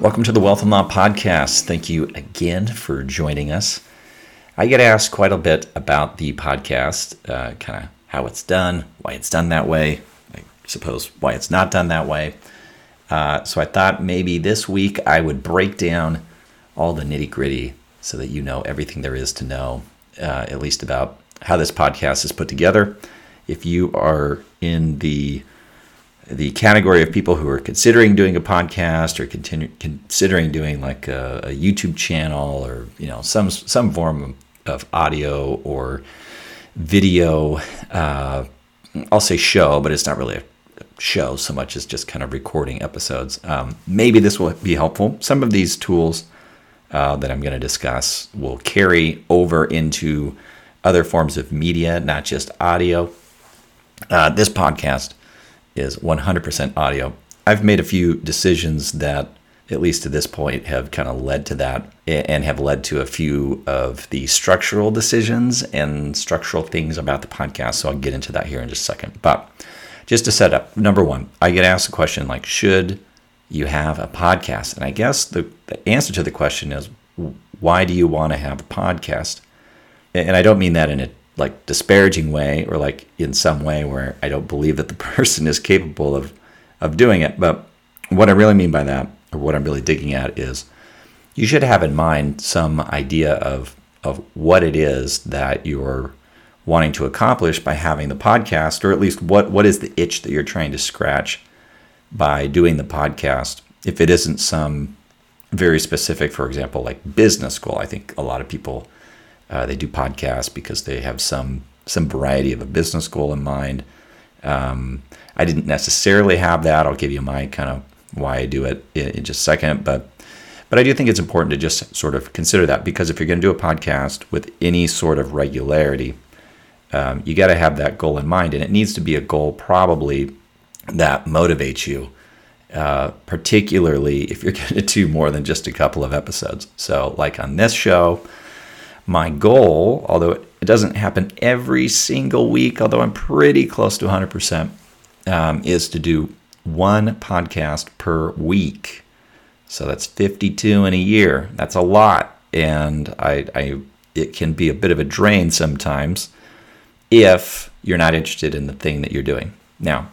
Welcome to the Wealth and Law Podcast. Thank you again for joining us. I get asked quite a bit about the podcast, uh, kind of how it's done, why it's done that way, I suppose why it's not done that way. Uh, so I thought maybe this week I would break down all the nitty gritty so that you know everything there is to know, uh, at least about how this podcast is put together. If you are in the the category of people who are considering doing a podcast or continue, considering doing like a, a, YouTube channel or you know some some form of audio or video. Uh, I'll say show, but it's not really a show so much as just kind of recording episodes. Um, maybe this will be helpful. Some of these tools uh, that I'm going to discuss will carry over into other forms of media, not just audio. Uh, this podcast is 100% audio. I've made a few decisions that, at least to this point, have kind of led to that and have led to a few of the structural decisions and structural things about the podcast. So I'll get into that here in just a second. But just to set up, number one, I get asked a question like, should you have a podcast? And I guess the, the answer to the question is, why do you want to have a podcast? And I don't mean that in a like disparaging way or like in some way where I don't believe that the person is capable of of doing it. But what I really mean by that, or what I'm really digging at, is you should have in mind some idea of of what it is that you're wanting to accomplish by having the podcast, or at least what what is the itch that you're trying to scratch by doing the podcast. If it isn't some very specific, for example, like business goal, I think a lot of people uh, they do podcasts because they have some some variety of a business goal in mind. Um, I didn't necessarily have that. I'll give you my kind of why I do it in, in just a second, but but I do think it's important to just sort of consider that because if you're going to do a podcast with any sort of regularity, um, you got to have that goal in mind, and it needs to be a goal probably that motivates you. Uh, particularly if you're going to do more than just a couple of episodes. So, like on this show, my goal, although it doesn't happen every single week, although I'm pretty close to 100%, um, is to do one podcast per week. So that's 52 in a year. That's a lot. And I, I, it can be a bit of a drain sometimes if you're not interested in the thing that you're doing. Now,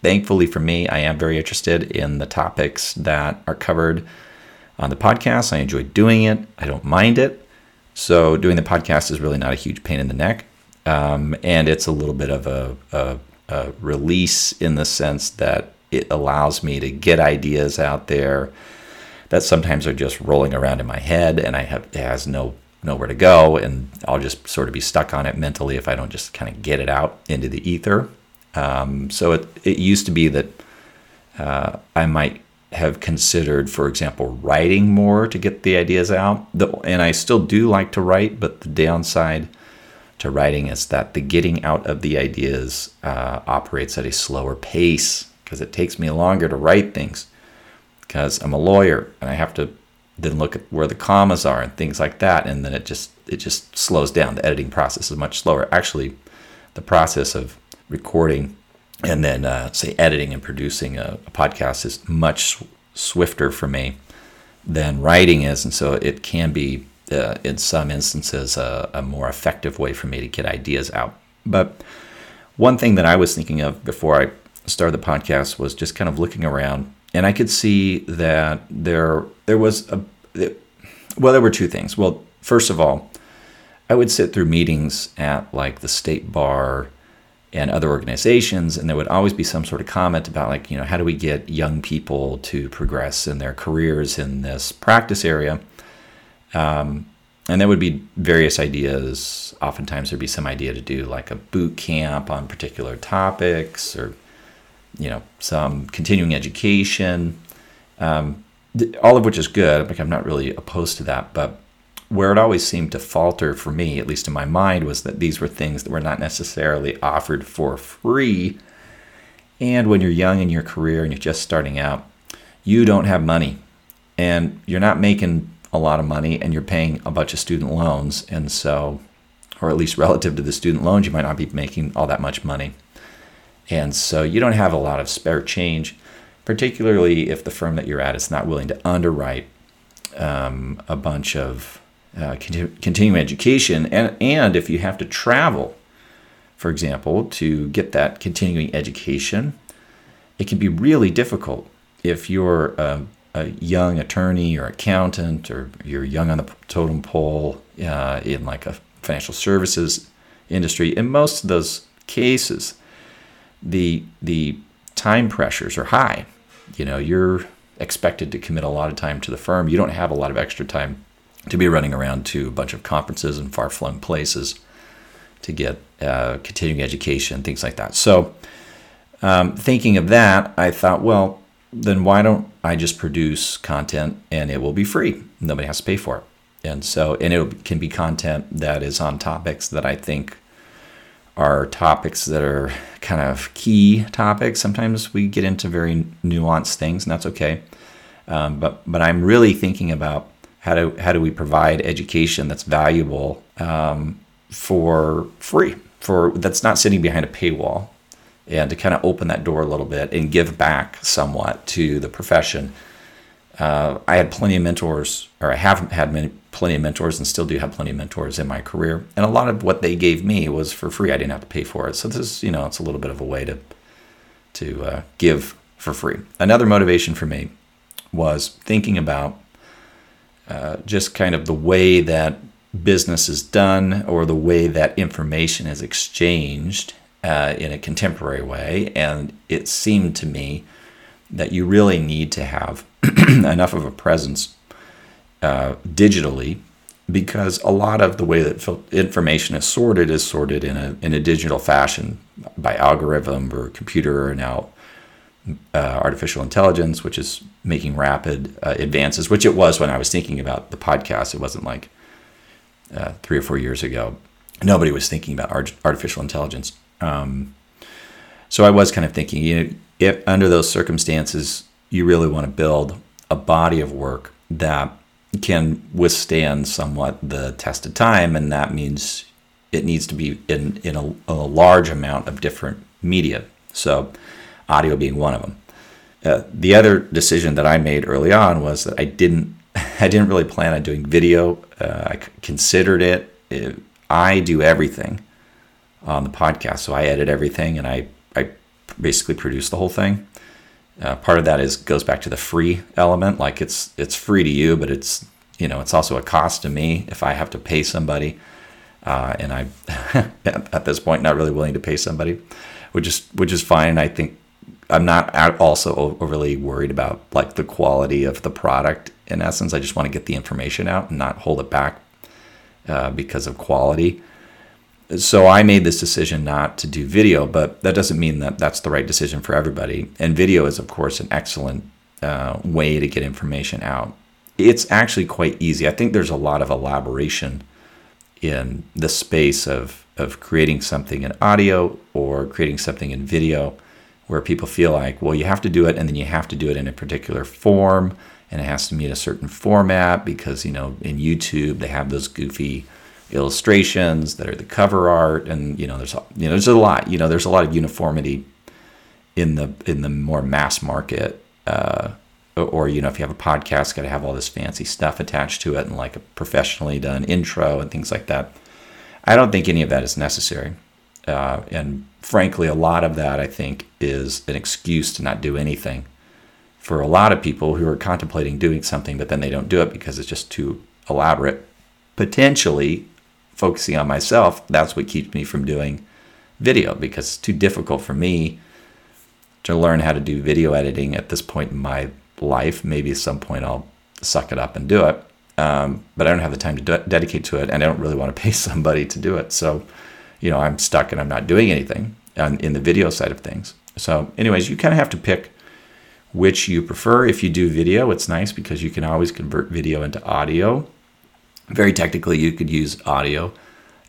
thankfully for me, I am very interested in the topics that are covered on the podcast. I enjoy doing it, I don't mind it. So doing the podcast is really not a huge pain in the neck, um, and it's a little bit of a, a, a, release in the sense that it allows me to get ideas out there that sometimes are just rolling around in my head, and I have has no nowhere to go, and I'll just sort of be stuck on it mentally if I don't just kind of get it out into the ether. Um, so it it used to be that uh, I might have considered, for example, writing more to get the ideas out. The, and I still do like to write, but the downside to writing is that the getting out of the ideas uh, operates at a slower pace because it takes me longer to write things because I'm a lawyer and I have to then look at where the commas are and things like that and then it just it just slows down the editing process is much slower actually the process of recording and then uh, say editing and producing a, a, podcast is much swifter for me than writing is. And so it can be uh, in some instances a, a, more effective way for me to get ideas out. But one thing that i was thinking of before i started the podcast was just kind of looking around and i could see that there there was a well there were two things. Well first of all i would sit through meetings at like the state bar and other organizations and there would always be some sort of comment about like you know how do we get young people to progress in their careers in this practice area? Um, and there would be various ideas. Oftentimes there'd be some idea to do like a boot camp on particular topics or you know some continuing education. Um, all of which is good. Like I'm not really opposed to that, but where it always seemed to falter for me, at least in my mind, was that these were things that were not necessarily offered for free. And when you're young in your career and you're just starting out, you don't have money and you're not making a lot of money and you're paying a bunch of student loans. And so, or at least relative to the student loans, you might not be making all that much money. And so you don't have a lot of spare change, particularly if the firm that you're at is not willing to underwrite um, a bunch of uh, continuing education. And, and if you have to travel, for example, to get that continuing education, it can be really difficult if you're a, a young attorney or accountant or you're young on the totem pole uh, in like a financial services industry. In most of those cases, the the time pressures are high. You know, you're expected to commit a lot of time to the firm. You don't have a lot of extra time to be running around to a bunch of conferences and far flung places to get uh, continuing education, things like that. So, um, thinking of that, I thought, well, then why don't I just produce content and it will be free? Nobody has to pay for it. And so, and it can be content that is on topics that I think are topics that are kind of key topics. Sometimes we get into very nuanced things, and that's okay. Um, but but I'm really thinking about how do how do we provide education that's valuable um, for free, for that's not sitting behind a paywall, and to kind of open that door a little bit and give back somewhat to the profession. Uh, I had plenty of mentors, or I have had many, plenty of mentors and still do have plenty of mentors in my career. And a lot of what they gave me was for free. I didn't have to pay for it. So this is, you know, it's a little bit of a way to to uh, give for free. Another motivation for me was thinking about uh, just kind of the way that business is done or the way that information is exchanged uh, in a contemporary way. And it seemed to me that you really need to have enough of a presence uh, digitally because a lot of the way that information is sorted is sorted in a, in a digital fashion by algorithm or computer or now uh, artificial intelligence, which is making rapid uh, advances, which it was when I was thinking about the podcast. It wasn't like uh, three or four years ago. Nobody was thinking about art- artificial intelligence. Um, so I was kind of thinking, you know, if under those circumstances, you really want to build a body of work that can withstand somewhat the test of time, and that means it needs to be in, in a, a large amount of different media. So, audio being one of them. Uh, the other decision that I made early on was that I didn't I didn't really plan on doing video. Uh, I considered it. it. I do everything on the podcast, so I edit everything and I I basically produce the whole thing. Uh, part of that is goes back to the free element. Like it's it's free to you, but it's you know it's also a cost to me if I have to pay somebody. Uh, and I at this point not really willing to pay somebody, which is which is fine. I think I'm not also overly worried about like the quality of the product. In essence, I just want to get the information out and not hold it back uh, because of quality so I made this decision not to do video, but that doesn't mean that that's the right decision for everybody. And video is, of course, an excellent uh, way to get information out. It's actually quite easy. I think there's a lot of elaboration in the space of, of creating something in audio or creating something in video where people feel like, well, you have to do it and then you have to do it in a particular form and it has to meet a certain format because, you know, in YouTube they have those goofy illustrations that are the cover art and you know there's you know there's a lot you know there's a lot of uniformity in the in the more mass market uh, or you know if you have a podcast got to have all this fancy stuff attached to it and like a professionally done intro and things like that. I don't think any of that is necessary uh, and frankly a lot of that i think is an excuse to not do anything for a lot of people who are contemplating doing something but then they don't do it because it's just too elaborate potentially focusing on myself, that's what keeps me from doing video because it's too difficult for me to learn how to do video editing at this point in my life. Maybe at some point I'll suck it up and do it. Um, but I don't have the time to de- dedicate to it, and I don't really want to pay somebody to do it. So, you know, I'm stuck and I'm not doing anything on, in the video side of things. So, anyways, you kind of have to pick which you prefer. If you do video, it's nice because you can always convert video into audio. Very technically, you could use audio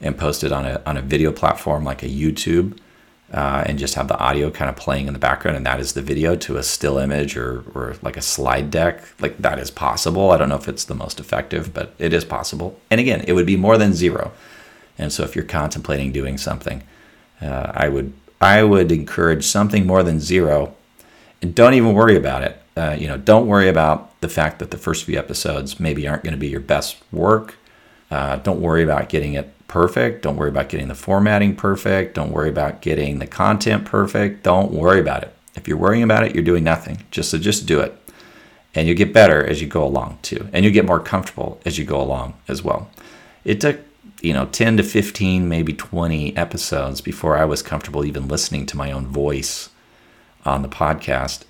and post it on a, on a video platform like a YouTube uh, and just have the audio kind of playing in the background, and that is the video to a still image or, or like a slide deck. Like that is possible. I don't know if it's the most effective, but it is possible. And again, it would be more than zero. And so if you're contemplating doing something, uh, I would I would encourage something more than zero, and don't even worry about it. Uh, you know, don't worry about the fact that the first few episodes maybe aren't going to be your best work. Uh, don't worry about getting it perfect. Don't worry about getting the formatting perfect. Don't worry about getting the content perfect. Don't worry about it. If you're worrying about it, you're doing nothing. Just so just do it. And you get better as you go along too. And you get more comfortable as you go along as well. It took, you know, 10 to 15, maybe 20 episodes before I was comfortable even listening to my own voice on the podcast.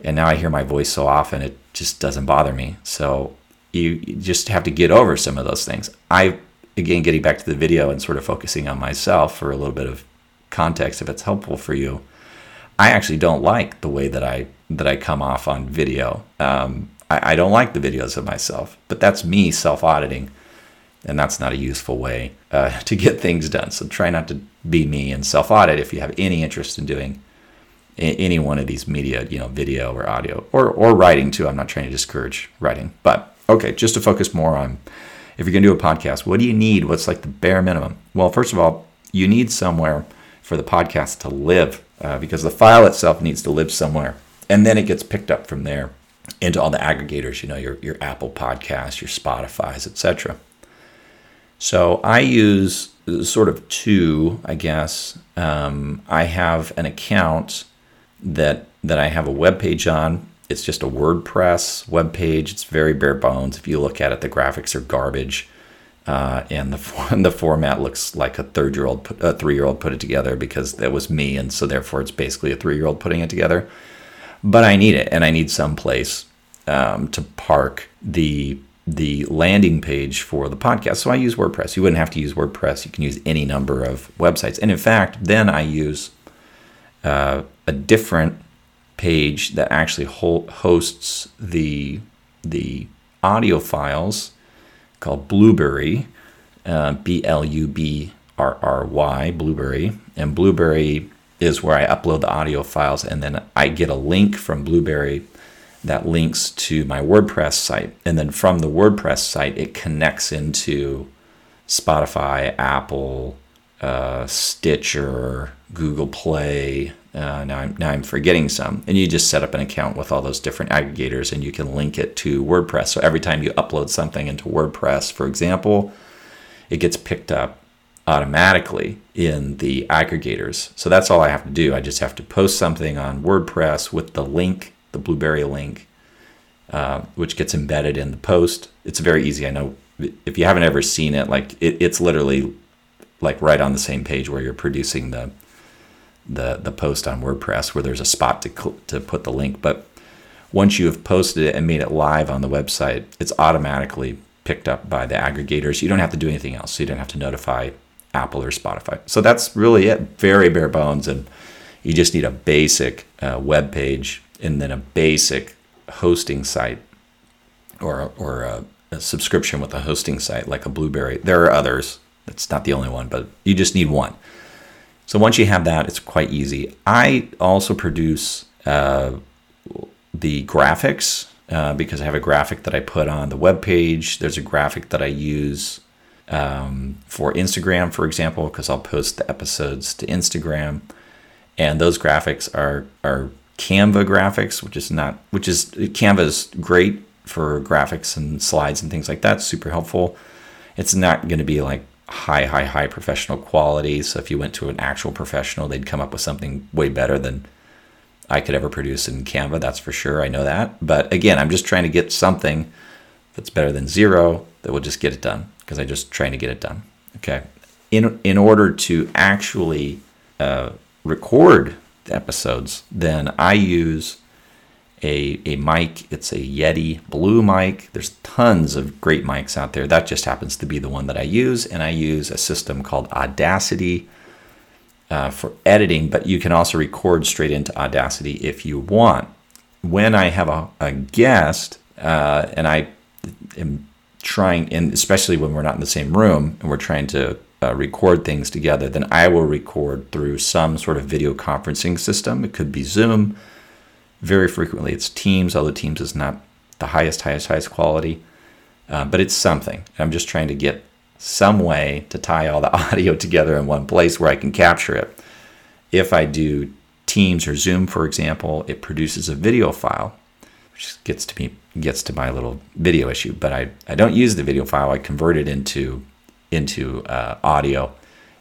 And now I hear my voice so often it just doesn't bother me. So you, just have to get over some of those things. I again, getting back to the video and sort of focusing on myself for a little bit of context, if it's helpful for you, I actually don't like the way that I that I come off on video. Um, I, I don't like the videos of myself, but that's me self auditing, and that's not a useful way uh, to get things done. So try not to be me and self audit if you have any interest in doing any one of these media, you know, video or audio or or writing too. I'm not trying to discourage writing, but okay, just to focus more on if you're going to do a podcast, what do you need? What's like the bare minimum? Well, first of all, you need somewhere for the podcast to live uh, because the file itself needs to live somewhere. And then it gets picked up from there into all the aggregators, you know, your, your Apple Podcasts, your Spotify's, etc. So I use sort of two, I guess. Um, I have an account that that I have a web page on it's just a WordPress web page. It's very bare bones. If you look at it, the graphics are garbage, uh, and the the format looks like a third year old, a three year old put it together because that was me, and so therefore it's basically a three year old putting it together. But I need it, and I need some place um, to park the the landing page for the podcast. So I use WordPress. You wouldn't have to use WordPress. You can use any number of websites. And in fact, then I use uh, a different page that actually hosts the the audio files called Blubrry, uh, B L U B R R Y, Blubrry. and Blubrry is where I upload the audio files, and then I get a link from Blubrry that links to my WordPress site, and then from the WordPress site it connects into Spotify, Apple, uh, Stitcher, Google Play, uh, now, I'm, now I'm forgetting some. And you just set up an account with all those different aggregators and you can link it to WordPress. So every time you upload something into WordPress, for example, it gets picked up automatically in the aggregators. So that's all I have to do. I just have to post something on WordPress with the link, the Blubrry link, uh, which gets embedded in the post. It's very easy. I know if you haven't ever seen it, like it, it's literally like right on the same page where you're producing the the the post on WordPress where there's a spot to cl- to put the link. But once you have posted it and made it live on the website, it's automatically picked up by the aggregators. You don't have to do anything else. So you don't have to notify Apple or Spotify. So that's really it. Very bare bones, and you just need a basic uh, web page and then a basic hosting site or or a, a subscription with a hosting site like a Blubrry. There are others. It's not the only one, but you just need one. So once you have that, it's quite easy. I also produce uh, the graphics uh, because I have a graphic that I put on the web page. There's a graphic that I use um, for Instagram, for example, because I'll post the episodes to Instagram, and those graphics are are Canva graphics, which is not which is Canva is great for graphics and slides and things like that. Super helpful. It's not going to be like high, high, high professional quality. So if you went to an actual professional, they'd come up with something way better than I could ever produce in Canva. That's for sure. I know that. But again, I'm just trying to get something that's better than zero that will just get it done because I'm just trying to get it done. Okay. In in order to actually uh, record episodes, then I use a, a mic. It's a Yeti Blue mic. There's tons of great mics out there. That just happens to be the one that I use. And I use a system called Audacity uh, for editing, but you can also record straight into Audacity if you want. when I have a, a guest uh, and I am trying, and especially when we're not in the same room and we're trying to uh, record things together, then I will record through some sort of video conferencing system. It could be Zoom. Very frequently, it's Teams, although Teams is not the highest, highest, highest quality, uh, but it's something. I'm just trying to get some way to tie all the audio together in one place where I can capture it. If I do Teams or Zoom, for example, it produces a video file, which gets to me gets to my little video issue. But I, I don't use the video file. I convert it into into uh, audio,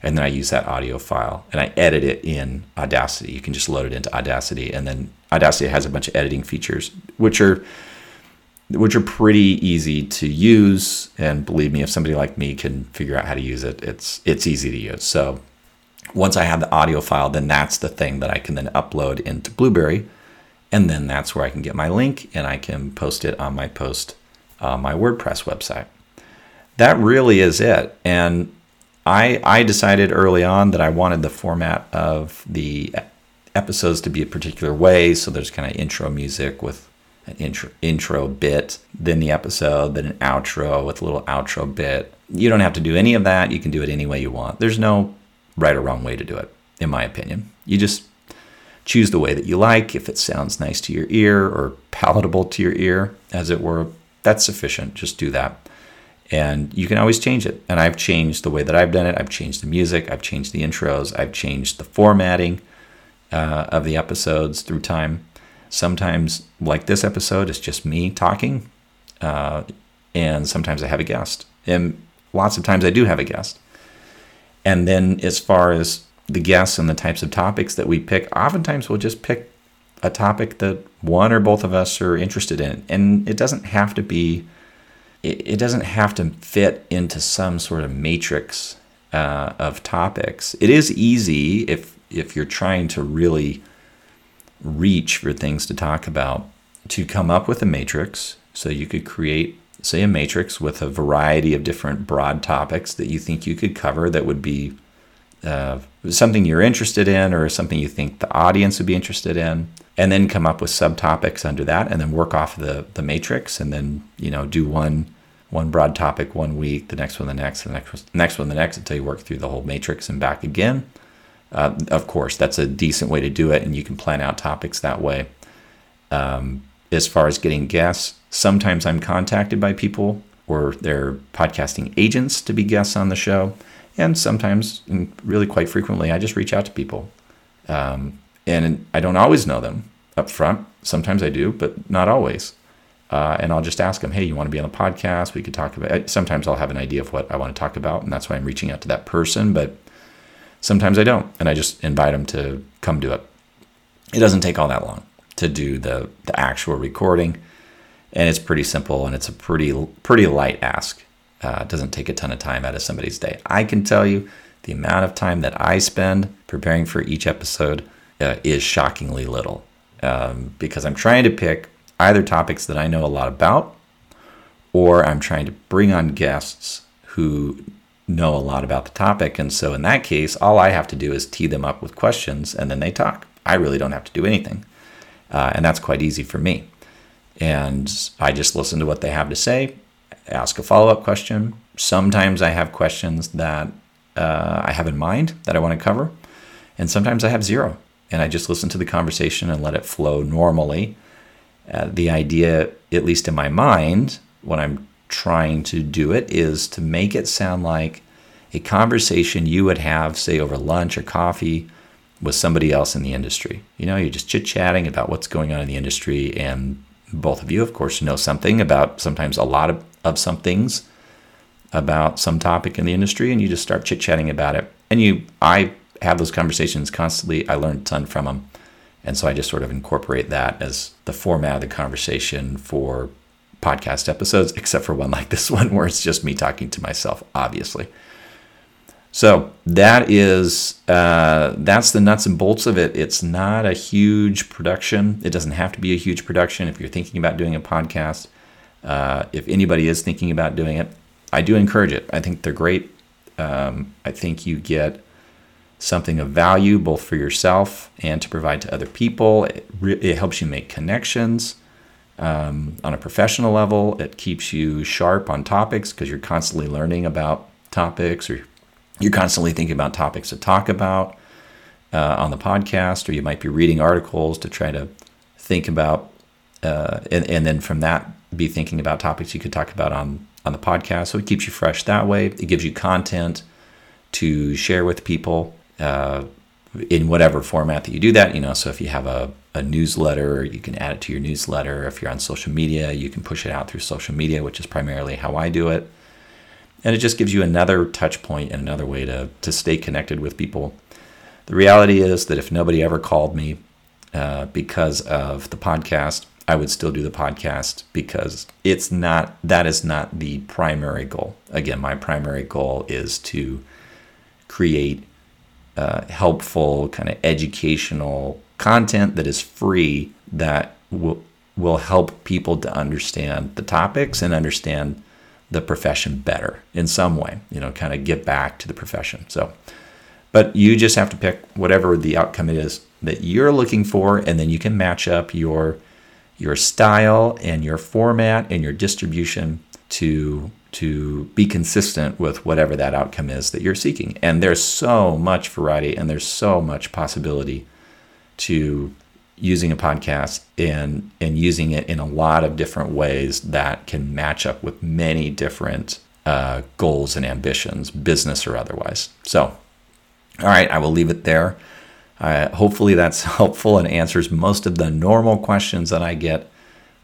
and then I use that audio file and I edit it in Audacity. You can just load it into Audacity, and then Audacity has a bunch of editing features, which are which are pretty easy to use. And believe me, if somebody like me can figure out how to use it, it's it's easy to use. So once I have the audio file, then that's the thing that I can then upload into Blubrry, and then that's where I can get my link and I can post it on my post uh, my WordPress website. That really is it. And I I decided early on that I wanted the format of the episodes to be a particular way. So there's kind of intro music with an intro, intro bit, then the episode, then an outro with a little outro bit. You don't have to do any of that. You can do it any way you want. There's no right or wrong way to do it, in my opinion. You just choose the way that you like. If it sounds nice to your ear or palatable to your ear, as it were, that's sufficient. Just do that. And you can always change it. And I've changed the way that I've done it. I've changed the music. I've changed the intros. I've changed the formatting uh, of the episodes through time. Sometimes, like this episode, it's just me talking. Uh, and sometimes I have a guest. And lots of times I do have a guest. And then as far as the guests and the types of topics that we pick, oftentimes we'll just pick a topic that one or both of us are interested in. And it doesn't have to be, it, doesn't have to fit into some sort of matrix uh, of topics. It is easy if if you're trying to really reach for things to talk about to come up with a matrix. So you could create say, a matrix with a variety of different broad topics that you think you could cover that would be uh, something you're interested in or something you think the audience would be interested in and then come up with subtopics under that and then work off the, the matrix and then you know do one one broad topic one week the next one the next the next, next one the next until you work through the whole matrix and back again uh, of course that's a decent way to do it and you can plan out topics that way um, as far as getting guests Sometimes I'm contacted by people or their podcasting agents to be guests on the show. And sometimes, and really quite frequently, I just reach out to people. Um, and I don't always know them up front. Sometimes I do, but not always. Uh, and I'll just ask them, hey, you want to be on the podcast? We could talk about. it. Sometimes I'll have an idea of what I want to talk about, and that's why I'm reaching out to that person. But sometimes I don't, and I just invite them to come do it. It doesn't take all that long to do the the actual recording and it's pretty simple and it's a pretty pretty light ask. Uh, it doesn't take a ton of time out of somebody's day. I can tell you the amount of time that I spend preparing for each episode uh, is shockingly little um, because I'm trying to pick either topics that I know a lot about or I'm trying to bring on guests who know a lot about the topic. And so in that case, all I have to do is tee them up with questions and then they talk. I really don't have to do anything. Uh, and that's quite easy for me. And I just listen to what they have to say, ask a follow up question. Sometimes I have questions that uh, I have in mind that I want to cover, and sometimes I have zero. And I just listen to the conversation and let it flow normally. Uh, the idea, at least in my mind, when I'm trying to do it, is to make it sound like a conversation you would have, say, over lunch or coffee with somebody else in the industry. You know, you're just chit chatting about what's going on in the industry, and both of you, of course, know something about sometimes a lot of, of some things about some topic in the industry, and you just start chit chatting about it. And you, I have those conversations constantly. I learn a ton from them. And so I just sort of incorporate that as the format of the conversation for podcast episodes, except for one like this one where it's just me talking to myself, obviously. So that is uh, that's the nuts and bolts of it. It's not a huge production. It doesn't have to be a huge production if you're thinking about doing a podcast. Uh, if anybody is thinking about doing it, I do encourage it. I think they're great. Um, I think you get something of value both for yourself and to provide to other people. It, re- it helps you make connections um, on a professional level. It keeps you sharp on topics because you're constantly learning about topics or you're constantly thinking about topics to talk about uh, on the podcast, or you might be reading articles to try to think about, uh, and, and then from that, be thinking about topics you could talk about on, on the podcast. So it keeps you fresh that way. It gives you content to share with people uh, in whatever format that you do that. You know, so if you have a, a newsletter, you can add it to your newsletter. If you're on social media, you can push it out through social media, which is primarily how I do it. And it just gives you another touch point and another way to, to stay connected with people. The reality is that if nobody ever called me uh, because of the podcast, I would still do the podcast because it's not, that is not the primary goal. Again, my primary goal is to create uh, helpful, kind of educational content that is free that will will help people to understand the topics and understand the profession better in some way. You know, kind of give back to the profession. So, but you just have to pick whatever the outcome is that you're looking for, and then you can match up your your style and your format and your distribution to to be consistent with whatever that outcome is that you're seeking. And there's so much variety and there's so much possibility to using a podcast and and using it in a lot of different ways that can match up with many different uh, goals and ambitions, business or otherwise. So, all right, I will leave it there. Uh, hopefully, that's helpful and answers most of the normal questions that I get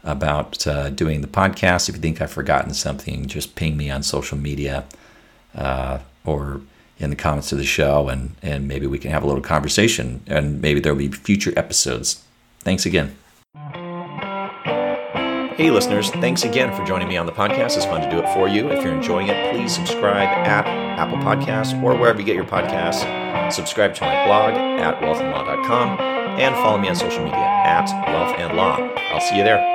about uh, doing the podcast. If you think I've forgotten something, just ping me on social media uh, or in the comments of the show, and, and maybe we can have a little conversation, and maybe there'll be future episodes. Thanks again. Hey, listeners, thanks again for joining me on the podcast. It's fun to do it for you. If you're enjoying it, please subscribe at Apple Podcasts or wherever you get your podcasts. Subscribe to my blog at wealthandlaw.com and follow me on social media at wealth and law. I'll see you there.